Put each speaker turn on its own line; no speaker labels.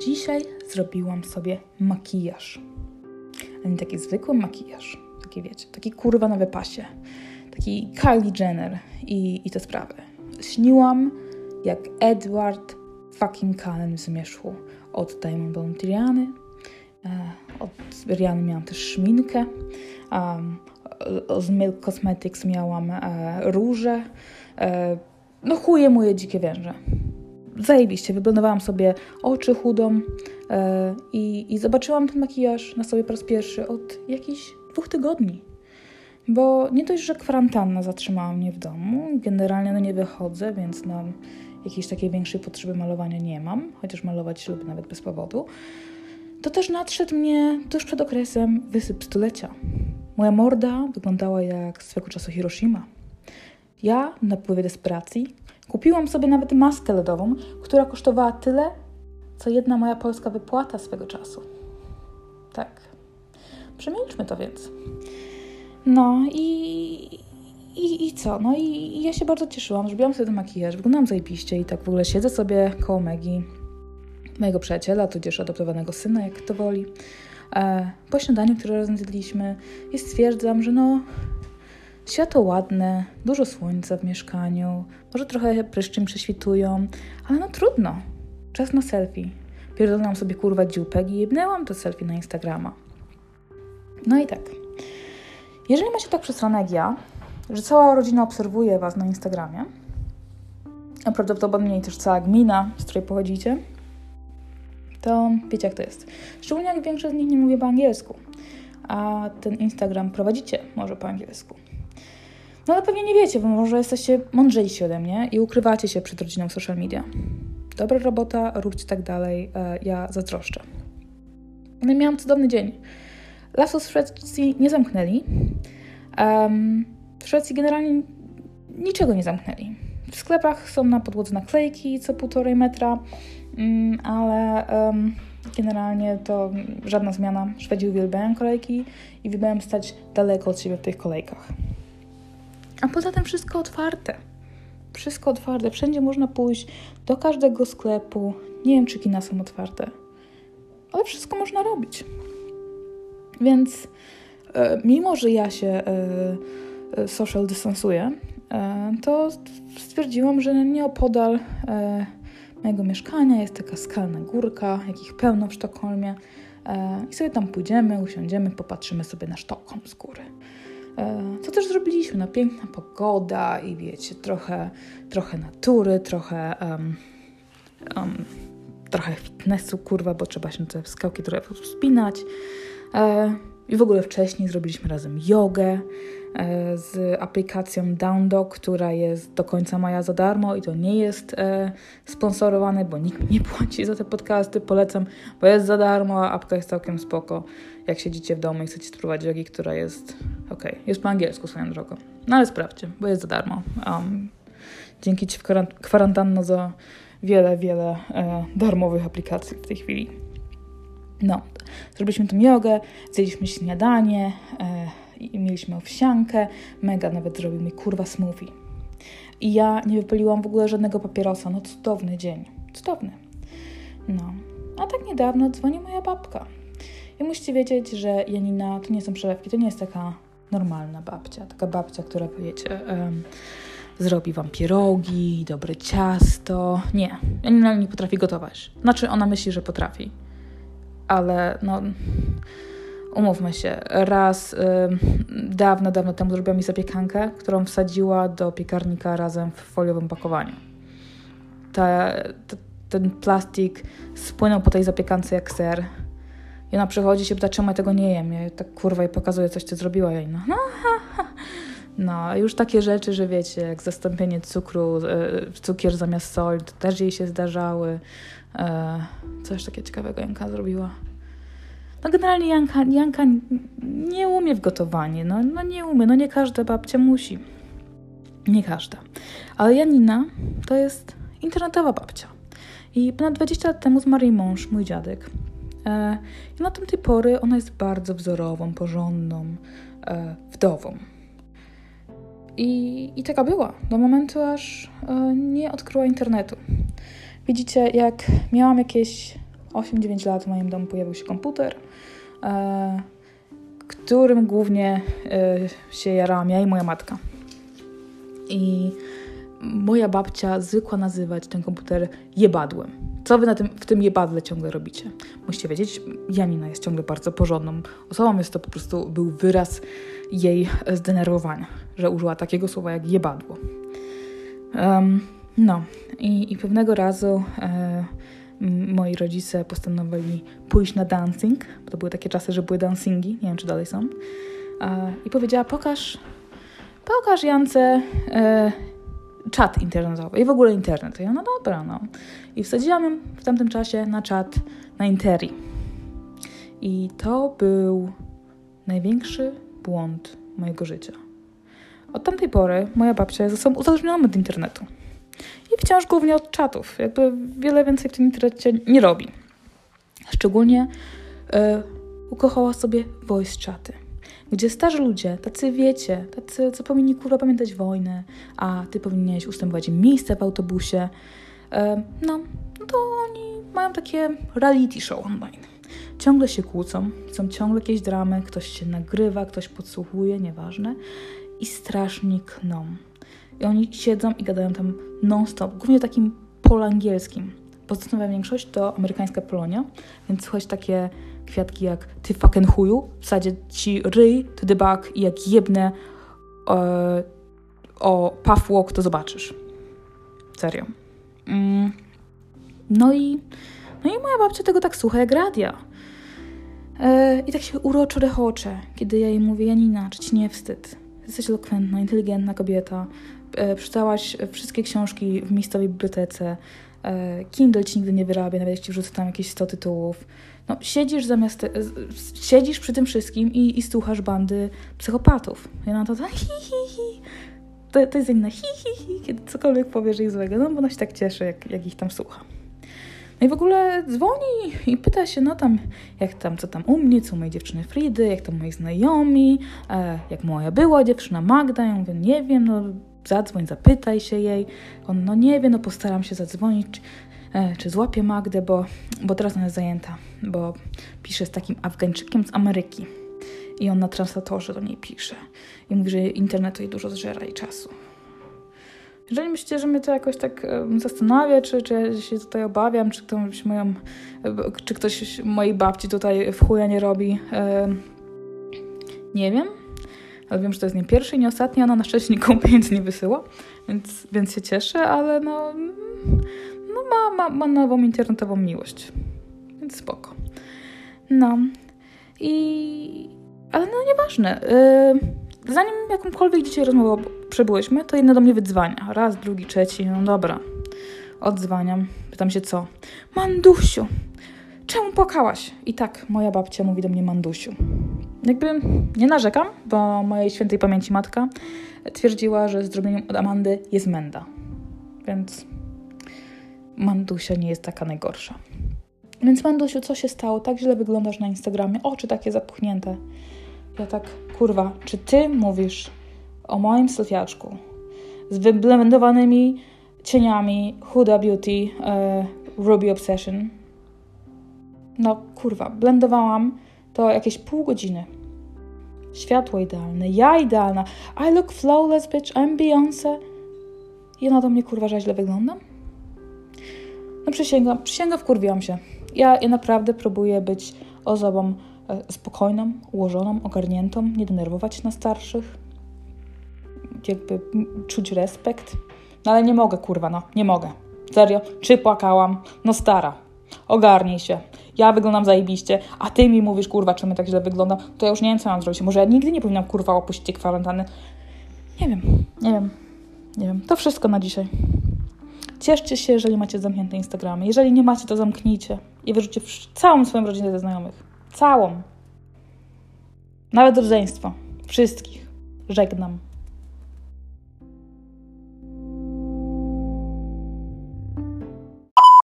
Dzisiaj zrobiłam sobie makijaż. Ale nie taki zwykły makijaż. Taki wiecie, taki kurwa na wypasie. Taki Kylie Jenner i, i te sprawy. Śniłam jak Edward fucking Cullen w zmierzchu. Od Diamond Bond Riany. E, od Riany miałam też szminkę. Z Milk Cosmetics miałam e, róże. E, no chuje moje dzikie węże. Zajebiście, wyblendowałam sobie oczy chudą e, i, i zobaczyłam ten makijaż na sobie po raz pierwszy od jakichś dwóch tygodni. Bo nie dość, że kwarantanna zatrzymała mnie w domu, generalnie no nie wychodzę, więc no jakiejś takiej większej potrzeby malowania nie mam, chociaż malować lubię nawet bez powodu, to też nadszedł mnie tuż przed okresem wysyp stulecia. Moja morda wyglądała jak swego czasu Hiroshima. Ja, na napływie desperacji, kupiłam sobie nawet maskę LEDową, która kosztowała tyle, co jedna moja polska wypłata swego czasu. Tak. Przemilczmy to więc. No i, i, i co? No i, i ja się bardzo cieszyłam, zrobiłam sobie ten makijaż, wyglądam zajebiście i tak w ogóle siedzę sobie koło Megi, mojego przyjaciela, tudzież adoptowanego syna, jak to woli. E, po śniadaniu, które razem zjedliśmy i stwierdzam, że no światło ładne, dużo słońca w mieszkaniu, może trochę pryszczy prześwitują, ale no trudno. Czas na selfie. Pierdolnęłam sobie kurwa dziupek i jebnęłam to selfie na Instagrama. No i tak. Jeżeli macie tak przesrane jak ja, że cała rodzina obserwuje Was na Instagramie, a prawdopodobnie też cała gmina, z której pochodzicie, to wiecie jak to jest. Szczególnie jak większość z nich nie mówi po angielsku, a ten Instagram prowadzicie może po angielsku. No ale pewnie nie wiecie, bo może jesteście mądrzejsi ode mnie i ukrywacie się przed rodziną social media. Dobra robota, róbcie tak dalej, e, ja zazdroszczę. No i miałam cudowny dzień. Lasów w Szwecji nie zamknęli. Um, w Szwecji generalnie niczego nie zamknęli. W sklepach są na podłodze naklejki co półtorej metra, um, ale um, generalnie to żadna zmiana. Szwedzi uwielbiają kolejki i uwielbiają stać daleko od siebie w tych kolejkach. A poza tym wszystko otwarte. Wszystko otwarte. Wszędzie można pójść, do każdego sklepu. Nie wiem, czy kina są otwarte, ale wszystko można robić. Więc e, mimo, że ja się e, e, social dystansuję, to stwierdziłam, że nieopodal mojego mieszkania jest taka skalna górka, jakich pełno w Sztokholmie. I sobie tam pójdziemy, usiądziemy, popatrzymy sobie na Sztokholm z góry. Co też zrobiliśmy? No, piękna pogoda i wiecie, trochę, trochę natury, trochę, um, um, trochę fitnessu, kurwa, bo trzeba się te skałki trochę wspinać. E, I w ogóle wcześniej zrobiliśmy razem jogę e, z aplikacją DownDog, która jest do końca maja za darmo i to nie jest e, sponsorowane, bo nikt nie płaci za te podcasty. Polecam, bo jest za darmo, a apka jest całkiem spoko. Jak siedzicie w domu i chcecie spróbować jogi, która jest ok, jest po angielsku swoją drogą. No ale sprawdźcie, bo jest za darmo. Um, dzięki Ci w kwarantanno za wiele, wiele e, darmowych aplikacji w tej chwili. No, zrobiliśmy tą jogę, zjedliśmy śniadanie, e, i mieliśmy owsiankę, Mega nawet zrobił mi kurwa smoothie. I ja nie wypaliłam w ogóle żadnego papierosa. No cudowny dzień. Cudowny. No. A tak niedawno dzwoni moja babka. I musicie wiedzieć, że Janina to nie są przelewki, to nie jest taka normalna babcia. Taka babcia, która, wiecie, um, zrobi wam pierogi, dobre ciasto. Nie, Janina nie potrafi gotować. Znaczy, ona myśli, że potrafi ale no umówmy się, raz y, dawno, dawno temu zrobiła mi zapiekankę, którą wsadziła do piekarnika razem w foliowym pakowaniu. Ta, ta, ten plastik spłynął po tej zapiekance jak ser. I ona przychodzi się pyta, czemu ja tego nie jem. Ja tak kurwa i pokazuję coś, co zrobiła jej. No, no, no, już takie rzeczy, że wiecie, jak zastąpienie cukru, y, cukier zamiast soli, to też jej się zdarzały. E, coś takiego ciekawego Janka zrobiła. No generalnie Janka, Janka nie umie w gotowanie. No, no nie umie, no nie każda babcia musi. Nie każda. Ale Janina to jest internetowa babcia. I ponad 20 lat temu zmarł jej mąż, mój dziadek. E, I na tamtej pory ona jest bardzo wzorową, porządną e, wdową. I, I taka była, do momentu aż nie odkryła internetu. Widzicie, jak miałam jakieś 8-9 lat w moim domu pojawił się komputer, e, którym głównie e, się jarałam ja i moja matka. I moja babcia zwykła nazywać ten komputer jebadłem. Co wy na tym, w tym jebadle ciągle robicie? Musicie wiedzieć, Janina jest ciągle bardzo porządną osobą, jest to po prostu był wyraz jej zdenerwowania, że użyła takiego słowa jak jebadło. Um, no i, i pewnego razu e, moi rodzice postanowili pójść na dancing, bo to były takie czasy, że były dancingi, nie wiem czy dalej są. I powiedziała, pokaż, pokaż Jance e, czat internetowy i w ogóle internet. ja, no dobra, no. I wsadziłam ją w tamtym czasie na czat na Interi. I to był największy błąd mojego życia. Od tamtej pory moja babcia jest osobą uzależnioną od internetu. I wciąż głównie od czatów. Jakby wiele więcej w tym internecie nie robi. Szczególnie e, ukochała sobie voice chaty gdzie starzy ludzie, tacy wiecie, tacy, co powinni kurwa pamiętać wojnę, a ty powinieneś ustępować im miejsce w autobusie, e, no, no to oni mają takie reality show online. Ciągle się kłócą, są ciągle jakieś dramy, ktoś się nagrywa, ktoś podsłuchuje, nieważne, i strasznie kną. I oni siedzą i gadają tam non-stop, głównie takim polangielskim. Pozostała większość to amerykańska Polonia, więc słychać takie kwiatki jak ty fucking chuju, wsadzie ci ryj to the back i jak jebnę e, o puff walk, to zobaczysz. Serio. Mm. No i no i moja babcia tego tak słucha jak radia. E, I tak się uroczo rechocze, kiedy ja jej mówię, Janina, czy ci nie wstyd? Jesteś elokwentna, inteligentna kobieta. E, przeczytałaś wszystkie książki w miejscowej bibliotece. E, Kindle ci nigdy nie wyrabia, nawet ci wrzucę tam jakieś 100 tytułów. No, siedzisz zamiast, siedzisz przy tym wszystkim i, i słuchasz bandy psychopatów. I na to, to hi, hi, hi. To, to jest inne hi, hi, hi, kiedy cokolwiek powiesz jej złego, no bo ona się tak cieszy, jak, jak ich tam słucha. No i w ogóle dzwoni i pyta się, no tam, jak tam, co tam u mnie, co u mojej dziewczyny Fridy, jak tam moi znajomi, e, jak moja była dziewczyna Magda. Ja mówię, nie wiem, no zadzwoń, zapytaj się jej. On, no nie wiem, no postaram się zadzwonić, e, czy złapię Magdę, bo, bo teraz ona jest zajęta, bo pisze z takim Afgańczykiem z Ameryki. I on na translatorze do niej pisze. I mówi, że internetu jej dużo zżera i czasu. Jeżeli myślicie, że mnie to jakoś tak zastanawia, czy, czy ja się tutaj obawiam, czy ktoś, moją, czy ktoś mojej babci tutaj w chuja nie robi, nie wiem. Ale wiem, że to jest nie pierwszy i nie ostatni, ona na szczęście nikomu pieniędzy nie wysyła, więc, więc się cieszę, ale no, no ma, ma, ma nową internetową miłość, więc spoko. No i... ale no nieważne. Yy, zanim jakąkolwiek dzisiaj rozmowę przebyłyśmy, to jedna do mnie wydzwania. Raz, drugi, trzeci, no dobra. Odzwaniam, pytam się co? Mandusiu, czemu płakałaś? I tak, moja babcia mówi do mnie Mandusiu. Jakby nie narzekam, bo mojej świętej pamięci matka twierdziła, że zdrobieniem od Amandy jest menda. Więc Mandusia nie jest taka najgorsza. Więc Mandusiu, co się stało? Tak źle wyglądasz na Instagramie, oczy takie zapuchnięte. Ja tak, kurwa, czy ty mówisz o moim selfiaczku z wyblendowanymi cieniami Huda Beauty e, Ruby Obsession? No kurwa, blendowałam to jakieś pół godziny. Światło idealne, ja idealna. I look flawless, bitch, I'm Beyoncé. I ona do mnie kurwa, że źle wyglądam? No przysięgam, przysięgam, wkurwiłam się. Ja, ja naprawdę próbuję być osobą e, spokojną, ułożoną, ogarniętą, nie denerwować na starszych, jakby czuć respekt. No ale nie mogę, kurwa, no, nie mogę. Serio, czy płakałam? No stara, ogarnij się. Ja wyglądam zajebiście, a ty mi mówisz, kurwa, czemu tak źle wyglądam, to ja już nie wiem, co mam zrobić. Może ja nigdy nie powinnam, kurwa, opuścić kwarantanny. Nie wiem, nie wiem, nie wiem. To wszystko na dzisiaj. Cieszcie się, jeżeli macie zamknięte Instagramy. Jeżeli nie macie, to zamknijcie i wyrzućcie całą swoją rodzinę ze znajomych. Całą. Nawet rodzeństwo. Wszystkich. Żegnam.